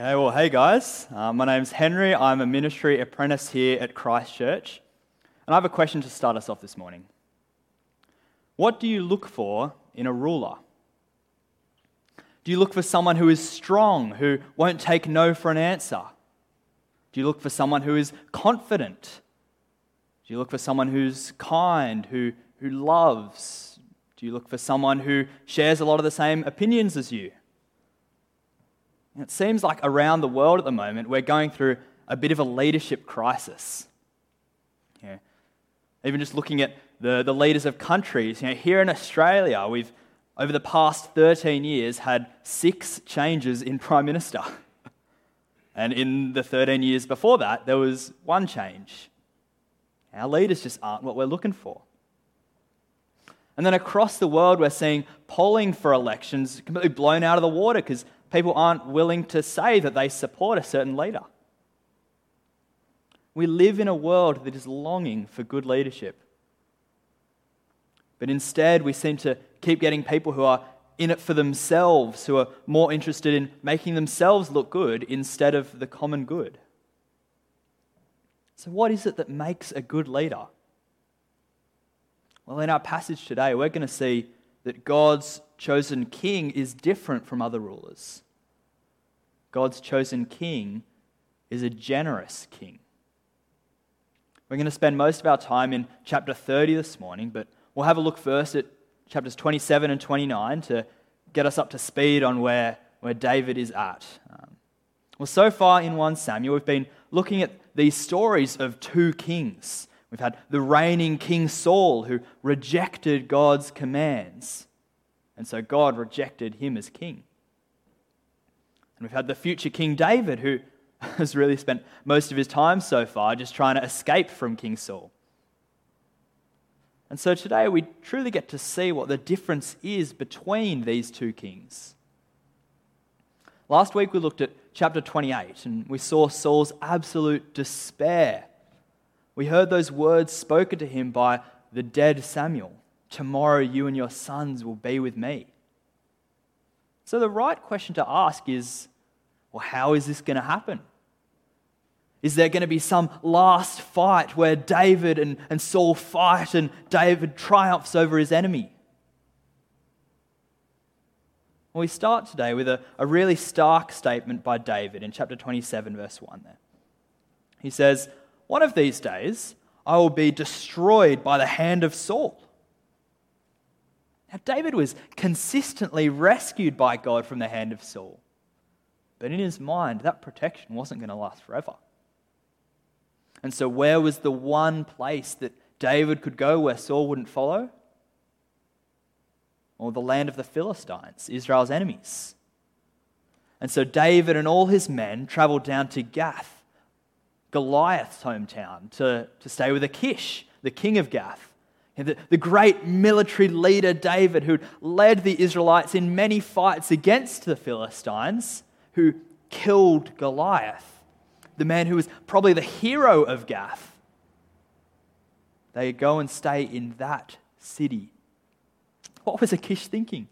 Okay, well, hey guys. Uh, my name's Henry. I'm a ministry apprentice here at Christ Church. And I have a question to start us off this morning. What do you look for in a ruler? Do you look for someone who is strong, who won't take no for an answer? Do you look for someone who is confident? Do you look for someone who's kind, who, who loves? Do you look for someone who shares a lot of the same opinions as you? It seems like around the world at the moment, we're going through a bit of a leadership crisis. Yeah. Even just looking at the, the leaders of countries, you know, here in Australia, we've, over the past 13 years, had six changes in Prime Minister. and in the 13 years before that, there was one change. Our leaders just aren't what we're looking for. And then across the world, we're seeing polling for elections completely blown out of the water because people aren't willing to say that they support a certain leader. We live in a world that is longing for good leadership. But instead, we seem to keep getting people who are in it for themselves, who are more interested in making themselves look good instead of the common good. So, what is it that makes a good leader? Well, in our passage today, we're going to see that God's chosen king is different from other rulers. God's chosen king is a generous king. We're going to spend most of our time in chapter 30 this morning, but we'll have a look first at chapters 27 and 29 to get us up to speed on where, where David is at. Um, well, so far in 1 Samuel, we've been looking at these stories of two kings. We've had the reigning King Saul who rejected God's commands. And so God rejected him as king. And we've had the future King David, who has really spent most of his time so far just trying to escape from King Saul. And so today we truly get to see what the difference is between these two kings. Last week we looked at chapter 28 and we saw Saul's absolute despair. We heard those words spoken to him by the dead Samuel. Tomorrow you and your sons will be with me. So the right question to ask is well, how is this going to happen? Is there going to be some last fight where David and, and Saul fight and David triumphs over his enemy? Well, we start today with a, a really stark statement by David in chapter 27, verse 1 there. He says, One of these days I will be destroyed by the hand of Saul. Now, David was consistently rescued by God from the hand of Saul. But in his mind, that protection wasn't going to last forever. And so, where was the one place that David could go where Saul wouldn't follow? Or the land of the Philistines, Israel's enemies. And so, David and all his men traveled down to Gath, Goliath's hometown, to, to stay with Achish, the king of Gath. The, the great military leader David, who led the Israelites in many fights against the Philistines, who killed Goliath, the man who was probably the hero of Gath. They go and stay in that city. What was Achish thinking?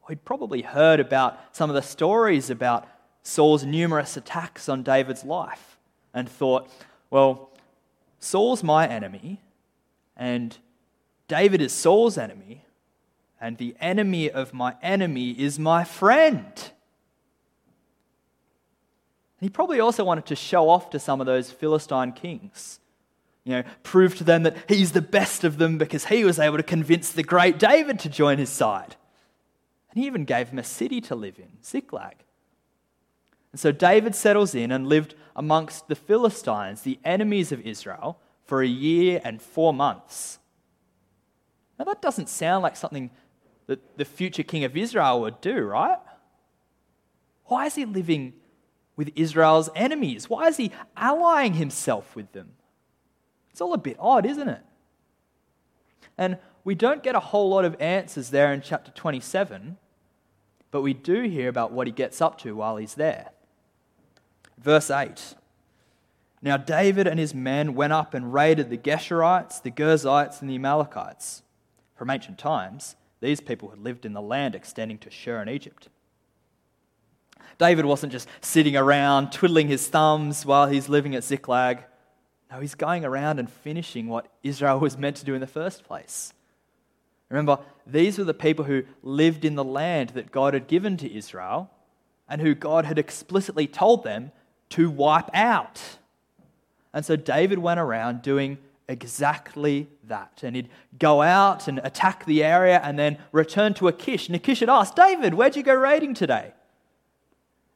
Well, he'd probably heard about some of the stories about Saul's numerous attacks on David's life and thought, well, Saul's my enemy, and David is Saul's enemy, and the enemy of my enemy is my friend. He probably also wanted to show off to some of those Philistine kings. You know, prove to them that he's the best of them because he was able to convince the great David to join his side. And he even gave him a city to live in, Ziklag. And so David settles in and lived amongst the Philistines, the enemies of Israel, for a year and four months. Now, that doesn't sound like something that the future king of Israel would do, right? Why is he living with Israel's enemies? Why is he allying himself with them? It's all a bit odd, isn't it? And we don't get a whole lot of answers there in chapter 27, but we do hear about what he gets up to while he's there. Verse 8 Now David and his men went up and raided the Geshurites, the Girzites, and the Amalekites. From ancient times, these people had lived in the land extending to Shur in Egypt. David wasn't just sitting around twiddling his thumbs while he's living at Ziklag. No, he's going around and finishing what Israel was meant to do in the first place. Remember, these were the people who lived in the land that God had given to Israel and who God had explicitly told them to wipe out. And so David went around doing exactly that. And he'd go out and attack the area and then return to Achish. And Achish had asked, David, where'd you go raiding today?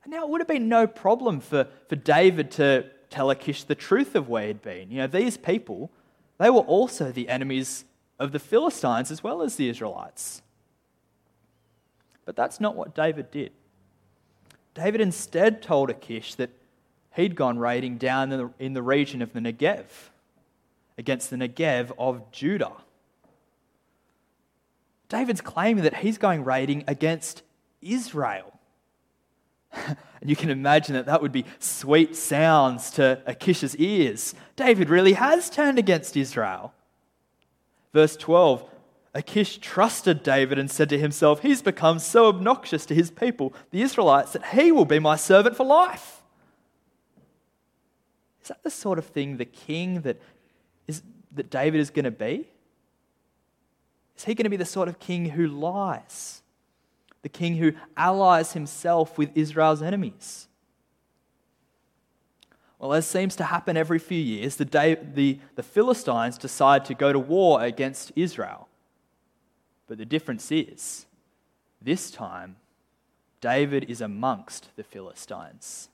And now it would have been no problem for, for David to tell Achish the truth of where he'd been. You know, these people, they were also the enemies of the Philistines as well as the Israelites. But that's not what David did. David instead told Achish that he'd gone raiding down in the, region of the Negev against the Negev of Judah. David's claiming that he's going raiding against Israel. and you can imagine that that would be sweet sounds to Achish's ears. David really has turned against Israel. Verse 12 Achish trusted David and said to himself, He's become so obnoxious to his people, the Israelites, that he will be my servant for life. Is that the sort of thing the king that is, that David is going to be? Is he going to be the sort of king who lies? The king who allies himself with Israel's enemies? Well, as seems to happen every few years, the, day, the, the Philistines decide to go to war against Israel. But the difference is, this time, David is amongst the Philistines.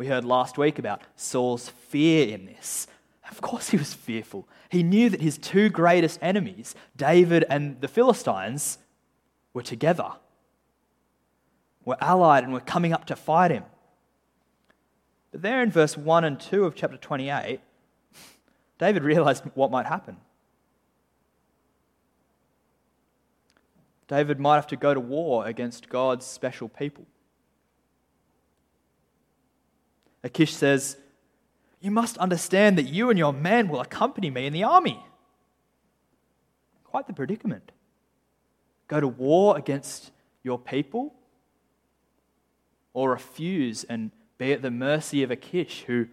We heard last week about Saul's fear in this. Of course, he was fearful. He knew that his two greatest enemies, David and the Philistines, were together, were allied, and were coming up to fight him. But there in verse 1 and 2 of chapter 28, David realized what might happen. David might have to go to war against God's special people. Achish says, you must understand that you and your men will accompany me in the army. Quite the predicament. Go to war against your people, or refuse and be at the mercy of Achish, who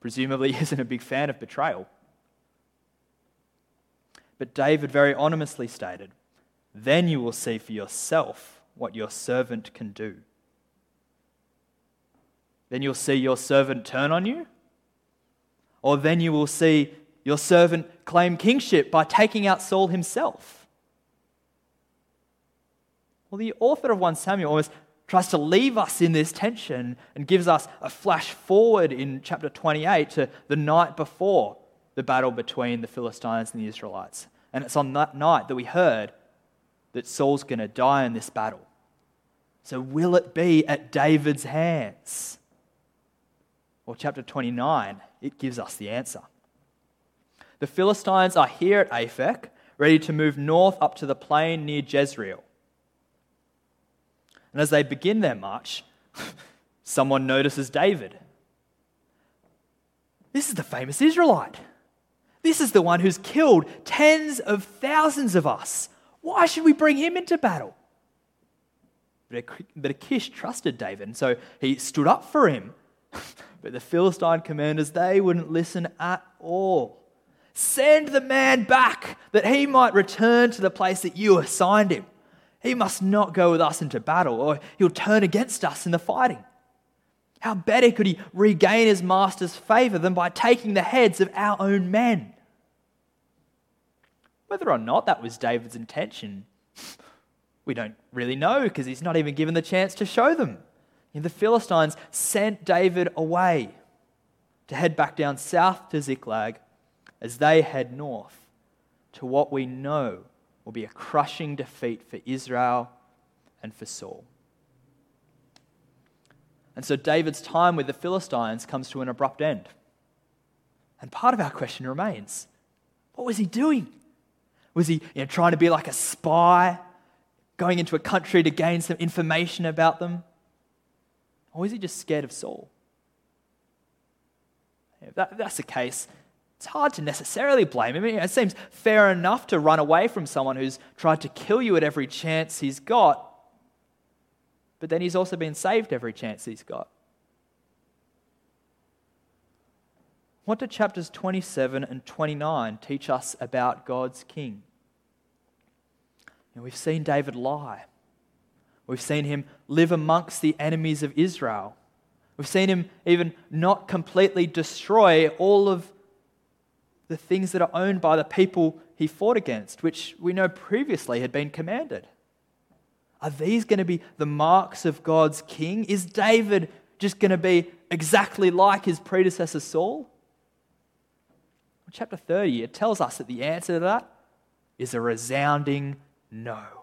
presumably isn't a big fan of betrayal. But David very ominously stated, Then you will see for yourself what your servant can do. Then you'll see your servant turn on you or then you will see your servant claim kingship by taking out Saul himself. Well, the author of 1 Samuel almost tries to leave us in this tension and gives us a flash forward in chapter 28 to the night before the battle between the Philistines and the Israelites. And it's on that night that we heard that Saul's going to die in this battle. So, will it be at David's hands? Chapter 29 it gives us the answer. The Philistines are here at Aphek, ready to move north up to the plain near Jezreel. And as they begin their march, someone notices David. This is the famous Israelite. This is the one who's killed tens of thousands of us. Why should we bring him into battle? But Achish trusted David, and so he stood up for him But the Philistine commanders, they wouldn't listen at all. Send the man back that he might return to the place that you assigned him. He must not go with us into battle, or he'll turn against us in the fighting. How better could he regain his master's favor than by taking the heads of our own men? Whether or not that was David's intention, we don't really know because he's not even given the chance to show them the Philistines sent David away to head back down south to Ziklag as they head north to what we know will be a crushing defeat for Israel and for Saul. And so David's time with the Philistines comes to an abrupt end. And part of our question remains what was he doing? Was he you know, trying to be like a spy, going into a country to gain some information about them? Or is he just scared of Saul? If, that, that's the case, it's hard to necessarily blame him. It seems fair enough to run away from someone who's tried to kill you at every chance he's got. but then he's also been saved every chance he's got. What do chapters 27 and 29 teach us about God's king? We've seen David lie. We've seen him live amongst the enemies of Israel. We've seen him even not completely destroy all of the things that are owned by the people he fought against, which we know previously had been commanded. Are these going to be the marks of God's king? Is David just going to be exactly like his predecessor Saul? chapter 30, it tells us that the answer to that is a resounding no.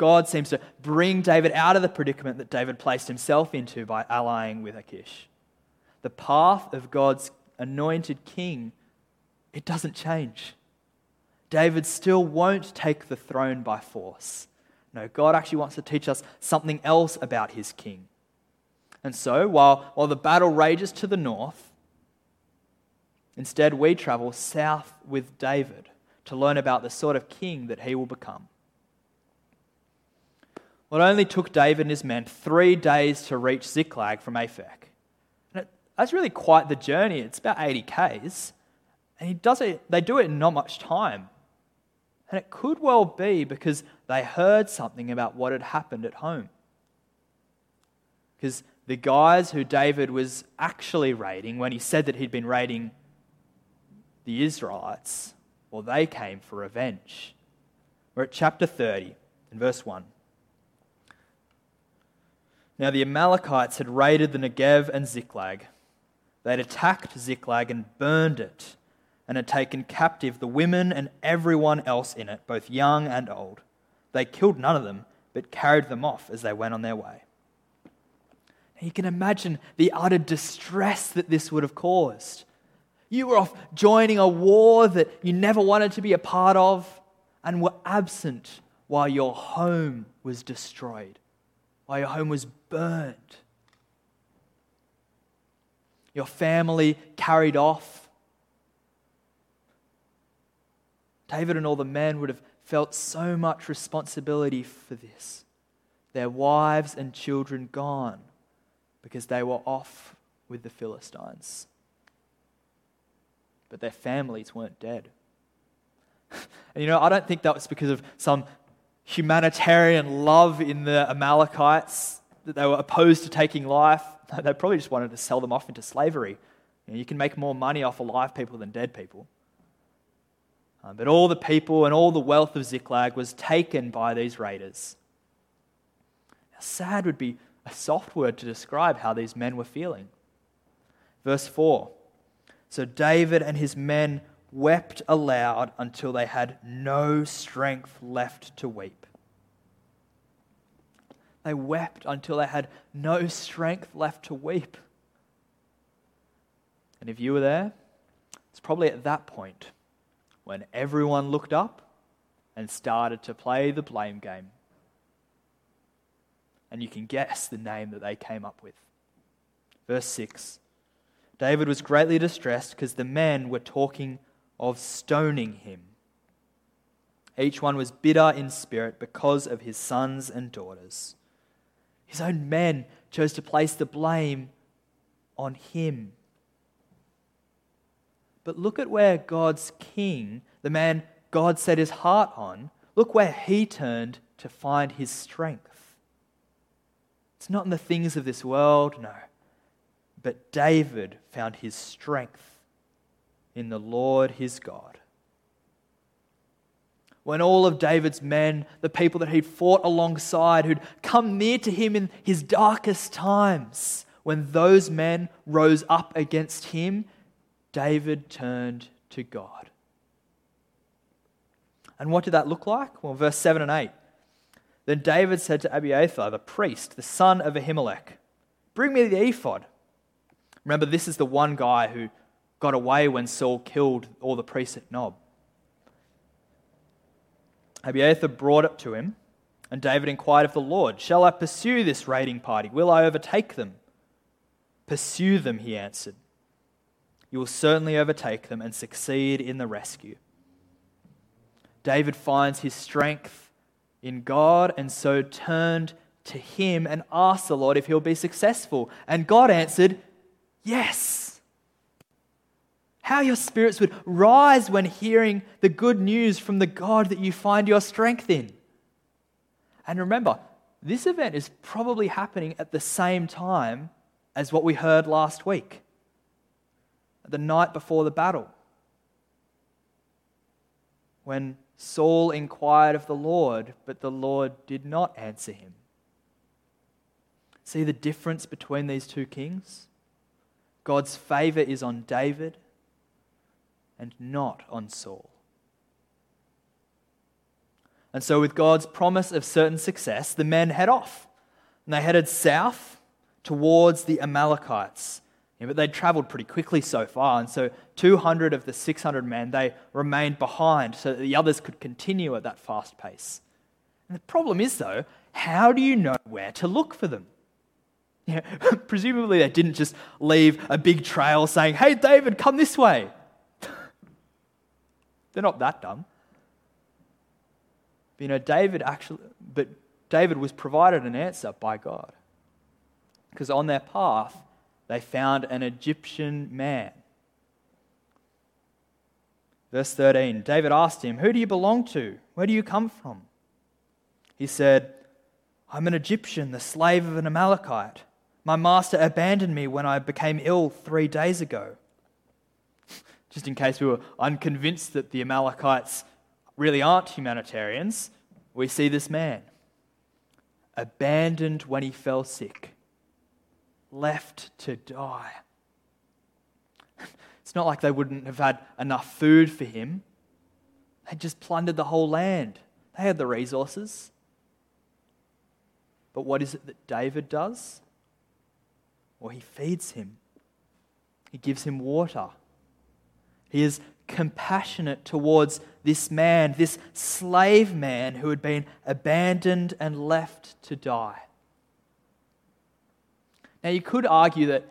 God seems to bring David out of the predicament that David placed himself into by allying with Achish. The path of God's anointed king, it doesn't change. David still won't take the throne by force. No, God actually wants to teach us something else about his king. And so, while, while the battle rages to the north, instead we travel south with David to learn about the sort of king that he will become. Well, it only took David and his men three days to reach Ziklag from Aphek. And it, that's really quite the journey. It's about 80 Ks. And he does it, they do it in not much time. And it could well be because they heard something about what had happened at home. Because the guys who David was actually raiding, when he said that he'd been raiding the Israelites, well, they came for revenge. We're at chapter 30, in verse 1. Now the Amalekites had raided the Negev and Ziklag. They had attacked Ziklag and burned it and had taken captive the women and everyone else in it, both young and old. They killed none of them, but carried them off as they went on their way. You can imagine the utter distress that this would have caused. You were off joining a war that you never wanted to be a part of and were absent while your home was destroyed, while your home was burned. Your family carried off David and all the men would have felt so much responsibility for this. Their wives and children gone because they were off with the Philistines. But their families weren't dead. and you know, I don't think that was because of some humanitarian love in the Amalekites that they were opposed to taking life. They probably just wanted to sell them off into slavery. You, know, you can make more money off alive people than dead people. Um, but all the people and all the wealth of Ziklag was taken by these raiders. Now, sad would be a soft word to describe how these men were feeling. Verse 4 So David and his men wept aloud until they had no strength left to weep. They wept until they had no strength left to weep. And if you were there, it's probably at that point when everyone looked up and started to play the blame game. And you can guess the name that they came up with. Verse 6 David was greatly distressed because the men were talking of stoning him. Each one was bitter in spirit because of his sons and daughters. His own men chose to place the blame on him. But look at where God's king, the man God set his heart on, look where he turned to find his strength. It's not in the things of this world, no. But David found his strength in the Lord his God. When all of David's men, the people that he'd fought alongside, who'd come near to him in his darkest times, when those men rose up against him, David turned to God. And what did that look like? Well, verse 7 and 8. Then David said to Abiathar, the priest, the son of Ahimelech, Bring me the ephod. Remember, this is the one guy who got away when Saul killed all the priests at Nob. Abiathar brought it to him, and David inquired of the Lord, Shall I pursue this raiding party? Will I overtake them? Pursue them, he answered you will certainly overtake them and succeed in the rescue. David finds his strength in God and so turned to him and asked the Lord if he'll be successful. And God answered, Yes. How your spirits would rise when hearing the good news from the God that you find your strength in. And remember, this event is probably happening at the same time as what we heard last week, the night before the battle, when Saul inquired of the Lord, but the Lord did not answer him. See the difference between these two kings? God's favor is on David and not on Saul. And so, with God's promise of certain success, the men head off. And they headed south towards the Amalekites. Yeah, but they'd traveled pretty quickly so far, and so 200 of the 600 men, they remained behind so that the others could continue at that fast pace. And the problem is, though, how do you know where to look for them? Presumably, they didn't just leave a big trail saying, Hey, David, come this way. They're not that dumb. But you know, David actually, but David was provided an answer by God. Because on their path, they found an Egyptian man. Verse 13 David asked him, Who do you belong to? Where do you come from? He said, I'm an Egyptian, the slave of an Amalekite. My master abandoned me when I became ill three days ago. Just in case we were unconvinced that the Amalekites really aren't humanitarians, we see this man abandoned when he fell sick, left to die. It's not like they wouldn't have had enough food for him. They just plundered the whole land. They had the resources. But what is it that David does? Well, he feeds him, he gives him water. He is compassionate towards this man, this slave man who had been abandoned and left to die. Now, you could argue that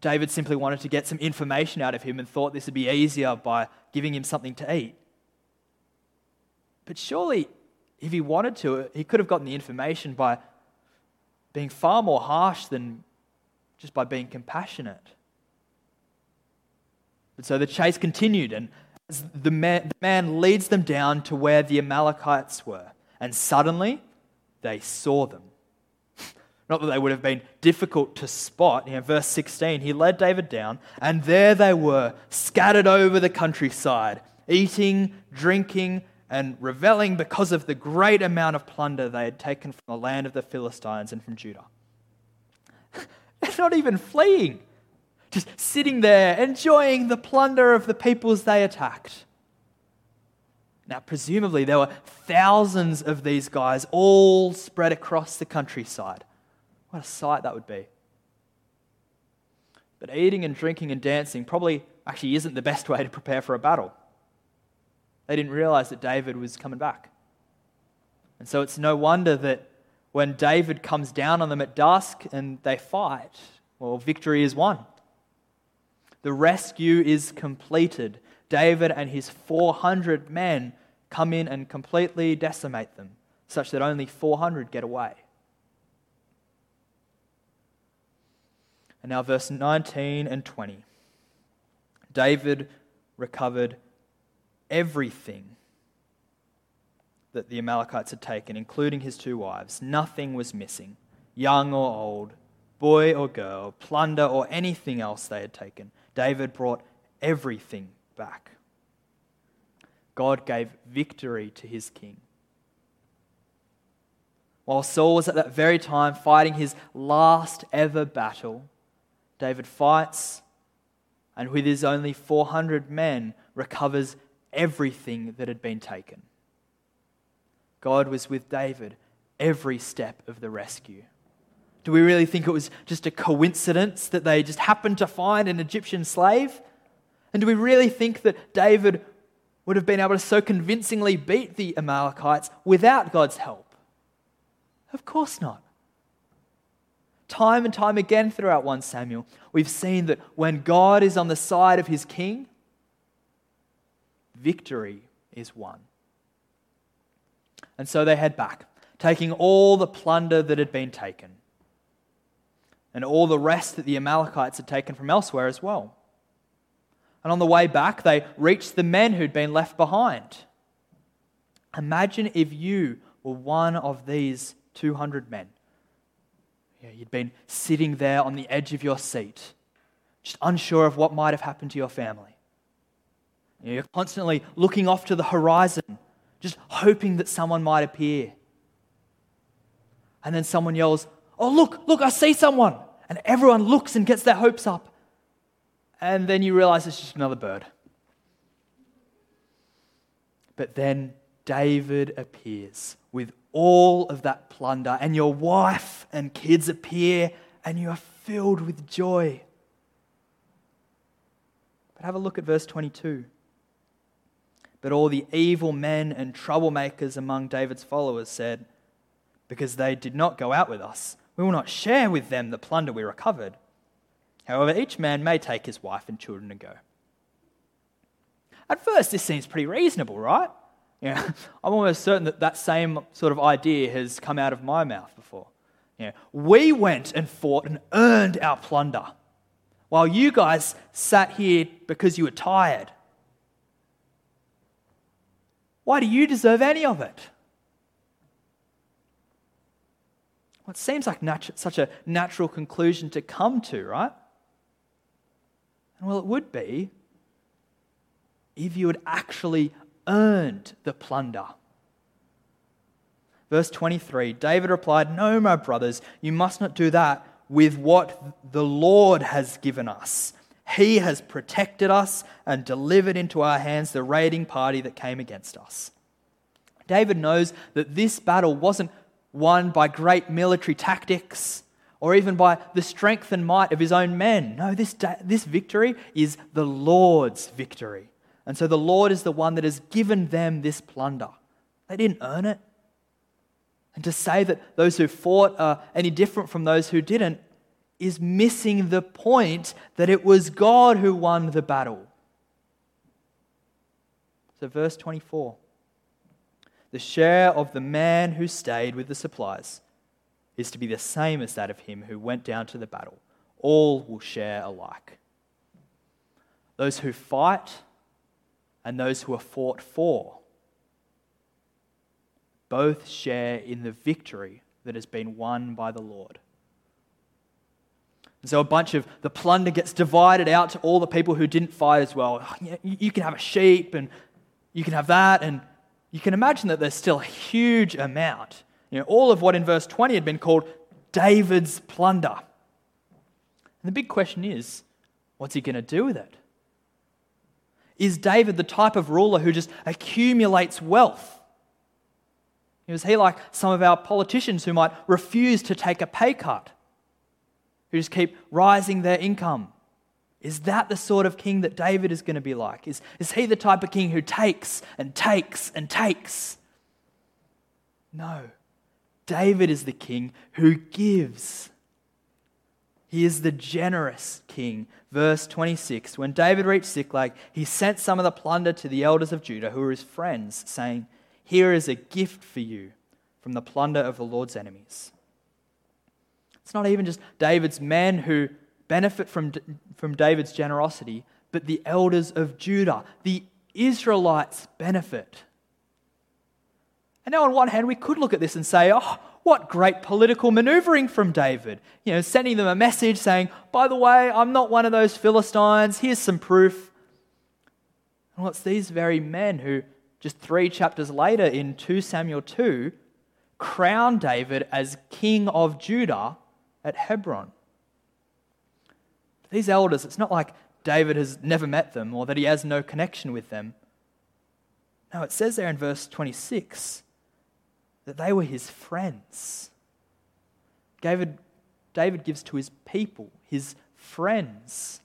David simply wanted to get some information out of him and thought this would be easier by giving him something to eat. But surely, if he wanted to, he could have gotten the information by being far more harsh than just by being compassionate. But so the chase continued, and the man, the man leads them down to where the Amalekites were, and suddenly they saw them. Not that they would have been difficult to spot. You know, verse 16, he led David down, and there they were, scattered over the countryside, eating, drinking, and reveling because of the great amount of plunder they had taken from the land of the Philistines and from Judah. They're not even fleeing, just sitting there, enjoying the plunder of the peoples they attacked. Now, presumably, there were thousands of these guys all spread across the countryside. What a sight that would be. But eating and drinking and dancing probably actually isn't the best way to prepare for a battle. They didn't realize that David was coming back. And so it's no wonder that when David comes down on them at dusk and they fight, well, victory is won. The rescue is completed. David and his 400 men come in and completely decimate them, such that only 400 get away. And now, verse 19 and 20. David recovered everything that the Amalekites had taken, including his two wives. Nothing was missing, young or old, boy or girl, plunder or anything else they had taken. David brought everything back. God gave victory to his king. While Saul was at that very time fighting his last ever battle, David fights and with his only 400 men recovers everything that had been taken. God was with David every step of the rescue. Do we really think it was just a coincidence that they just happened to find an Egyptian slave? And do we really think that David would have been able to so convincingly beat the Amalekites without God's help? Of course not. Time and time again throughout 1 Samuel, we've seen that when God is on the side of his king, victory is won. And so they head back, taking all the plunder that had been taken, and all the rest that the Amalekites had taken from elsewhere as well. And on the way back, they reached the men who'd been left behind. Imagine if you were one of these 200 men. You'd been sitting there on the edge of your seat, just unsure of what might have happened to your family. You're constantly looking off to the horizon, just hoping that someone might appear. And then someone yells, Oh, look, look, I see someone. And everyone looks and gets their hopes up and then you realize it's just another bird. But then David appears with all of that plunder, and your wife and kids appear, and you are filled with joy. But have a look at verse 22. But all the evil men and troublemakers among David's followers said, Because they did not go out with us, we will not share with them the plunder we recovered. However, each man may take his wife and children and go. At first, this seems pretty reasonable, right? Yeah, I'm almost certain that that same sort of idea has come out of my mouth before. Yeah, we went and fought and earned our plunder, while you guys sat here because you were tired. Why do you deserve any of it? Well, it seems like natu- such a natural conclusion to come to, right? And well, it would be if you had actually earned the plunder. Verse 23 David replied, No, my brothers, you must not do that with what the Lord has given us. He has protected us and delivered into our hands the raiding party that came against us. David knows that this battle wasn't won by great military tactics or even by the strength and might of his own men. No, this, this victory is the Lord's victory. And so the Lord is the one that has given them this plunder. They didn't earn it. And to say that those who fought are any different from those who didn't is missing the point that it was God who won the battle. So, verse 24 the share of the man who stayed with the supplies is to be the same as that of him who went down to the battle. All will share alike. Those who fight and those who are fought for both share in the victory that has been won by the Lord. And so a bunch of the plunder gets divided out to all the people who didn't fight as well. You can have a sheep and you can have that. And you can imagine that there's still a huge amount you know, all of what in verse 20 had been called David's plunder. And the big question is what's he going to do with it? Is David the type of ruler who just accumulates wealth? Is he like some of our politicians who might refuse to take a pay cut, who just keep rising their income? Is that the sort of king that David is going to be like? Is, is he the type of king who takes and takes and takes? No. David is the king who gives. He is the generous king. Verse 26 When David reached Ziklag, he sent some of the plunder to the elders of Judah, who were his friends, saying, Here is a gift for you from the plunder of the Lord's enemies. It's not even just David's men who benefit from, from David's generosity, but the elders of Judah, the Israelites, benefit. And now, on one hand, we could look at this and say, oh, what great political maneuvering from David. You know, sending them a message saying, by the way, I'm not one of those Philistines. Here's some proof. And it's these very men who, just three chapters later in 2 Samuel 2, crown David as king of Judah at Hebron. These elders, it's not like David has never met them or that he has no connection with them. No, it says there in verse 26 that they were his friends. David, David gives to his people, his friends.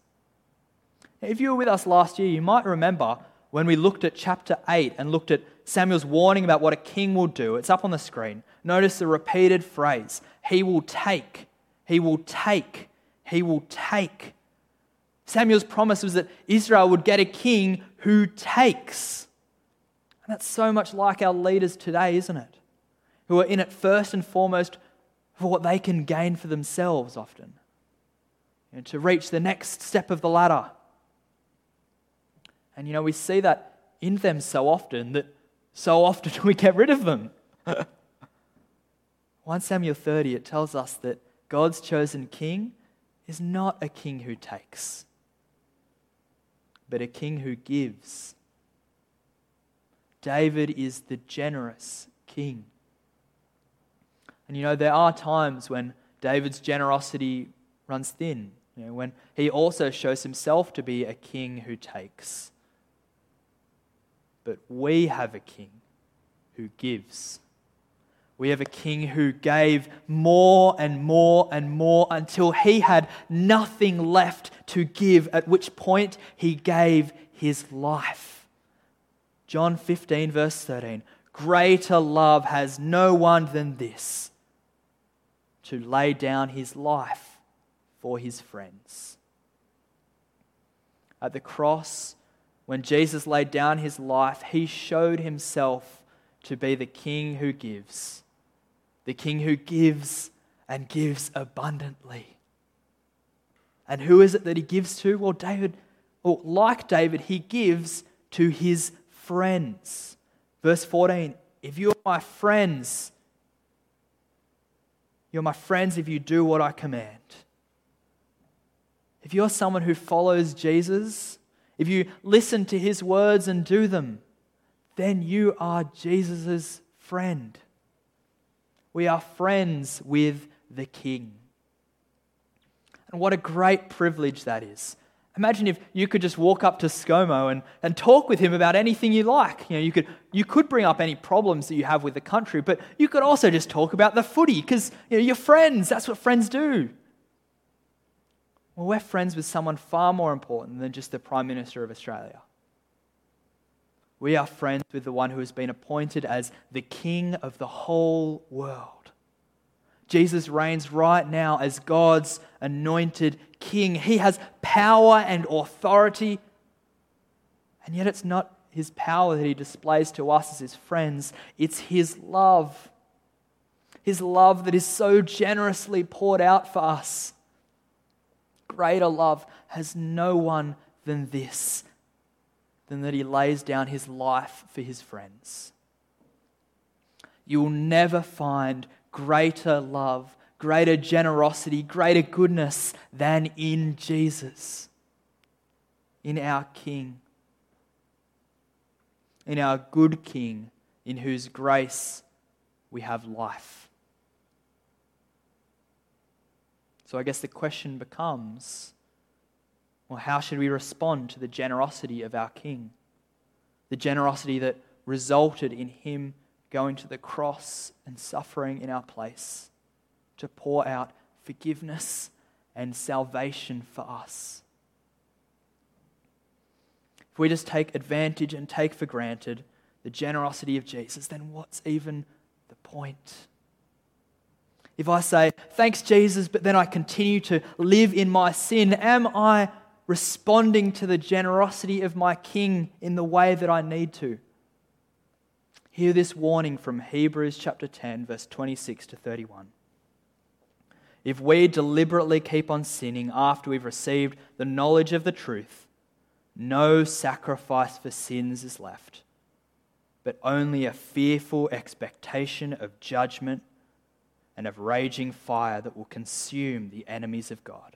If you were with us last year, you might remember when we looked at chapter 8 and looked at Samuel's warning about what a king will do. It's up on the screen. Notice the repeated phrase He will take, He will take, He will take. Samuel's promise was that Israel would get a king who takes. And that's so much like our leaders today, isn't it? who are in it first and foremost for what they can gain for themselves often, you know, to reach the next step of the ladder. And you know, we see that in them so often that so often we get rid of them. 1 Samuel 30, it tells us that God's chosen king is not a king who takes, but a king who gives. David is the generous king. And you know, there are times when David's generosity runs thin, you know, when he also shows himself to be a king who takes. But we have a king who gives. We have a king who gave more and more and more until he had nothing left to give, at which point he gave his life. John 15, verse 13 Greater love has no one than this to lay down his life for his friends. At the cross, when Jesus laid down his life, he showed himself to be the king who gives the king who gives and gives abundantly. And who is it that he gives to? Well, David, well, like David, he gives to his friends. Verse 14 If you are my friends, you're my friends if you do what I command. If you're someone who follows Jesus, if you listen to his words and do them, then you are Jesus' friend. We are friends with the King. And what a great privilege that is. Imagine if you could just walk up to ScoMo and, and talk with him about anything you like. You know, you could, you could bring up any problems that you have with the country, but you could also just talk about the footy because you know, you're friends. That's what friends do. Well, we're friends with someone far more important than just the Prime Minister of Australia. We are friends with the one who has been appointed as the King of the whole world. Jesus reigns right now as God's anointed King. He has power and authority, and yet it's not his power that he displays to us as his friends, it's his love. His love that is so generously poured out for us. Greater love has no one than this than that he lays down his life for his friends. You will never find greater love, greater generosity, greater goodness than in Jesus, in our King, in our good King, in whose grace we have life. So I guess the question becomes well, how should we respond to the generosity of our King? The generosity that resulted in him going to the cross and suffering in our place to pour out forgiveness and salvation for us. If we just take advantage and take for granted the generosity of Jesus, then what's even the point? If I say, thanks, Jesus, but then I continue to live in my sin, am I responding to the generosity of my King in the way that I need to. Hear this warning from Hebrews chapter 10, verse 26 to 31. If we deliberately keep on sinning after we've received the knowledge of the truth, no sacrifice for sins is left, but only a fearful expectation of judgment and of raging fire that will consume the enemies of God.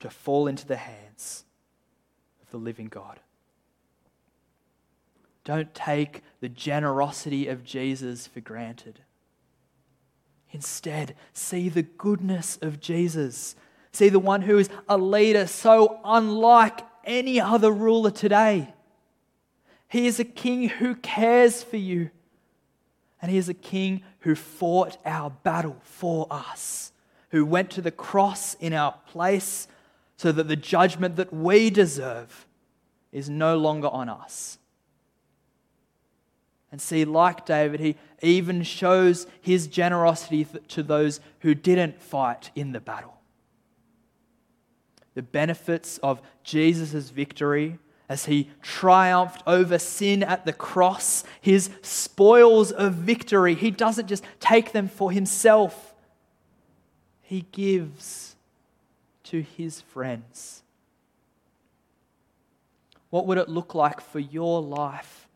to fall into the hands of the living God. Don't take the generosity of Jesus for granted. Instead, see the goodness of Jesus. See the one who is a leader so unlike any other ruler today. He is a king who cares for you. And he is a king who fought our battle for us, who went to the cross in our place so that the judgment that we deserve is no longer on us. And see, like David, he even shows his generosity to those who didn't fight in the battle. The benefits of Jesus' victory as he triumphed over sin at the cross, his spoils of victory, he doesn't just take them for himself, he gives to his friends. What would it look like for your life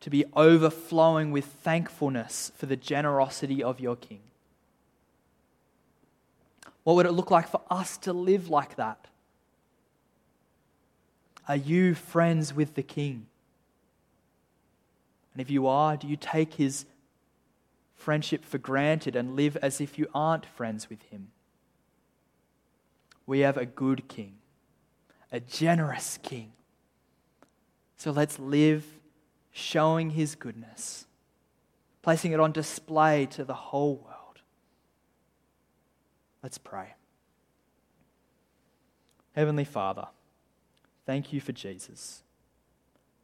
to be overflowing with thankfulness for the generosity of your King? What would it look like for us to live like that? Are you friends with the King? And if you are, do you take his friendship for granted and live as if you aren't friends with him? We have a good King, a generous King. So let's live showing his goodness, placing it on display to the whole world. Let's pray. Heavenly Father, Thank you for Jesus.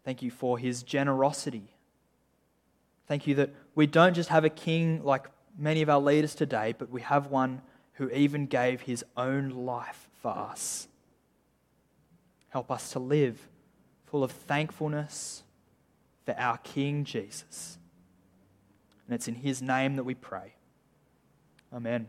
Thank you for his generosity. Thank you that we don't just have a king like many of our leaders today, but we have one who even gave his own life for us. Help us to live full of thankfulness for our King Jesus. And it's in his name that we pray. Amen.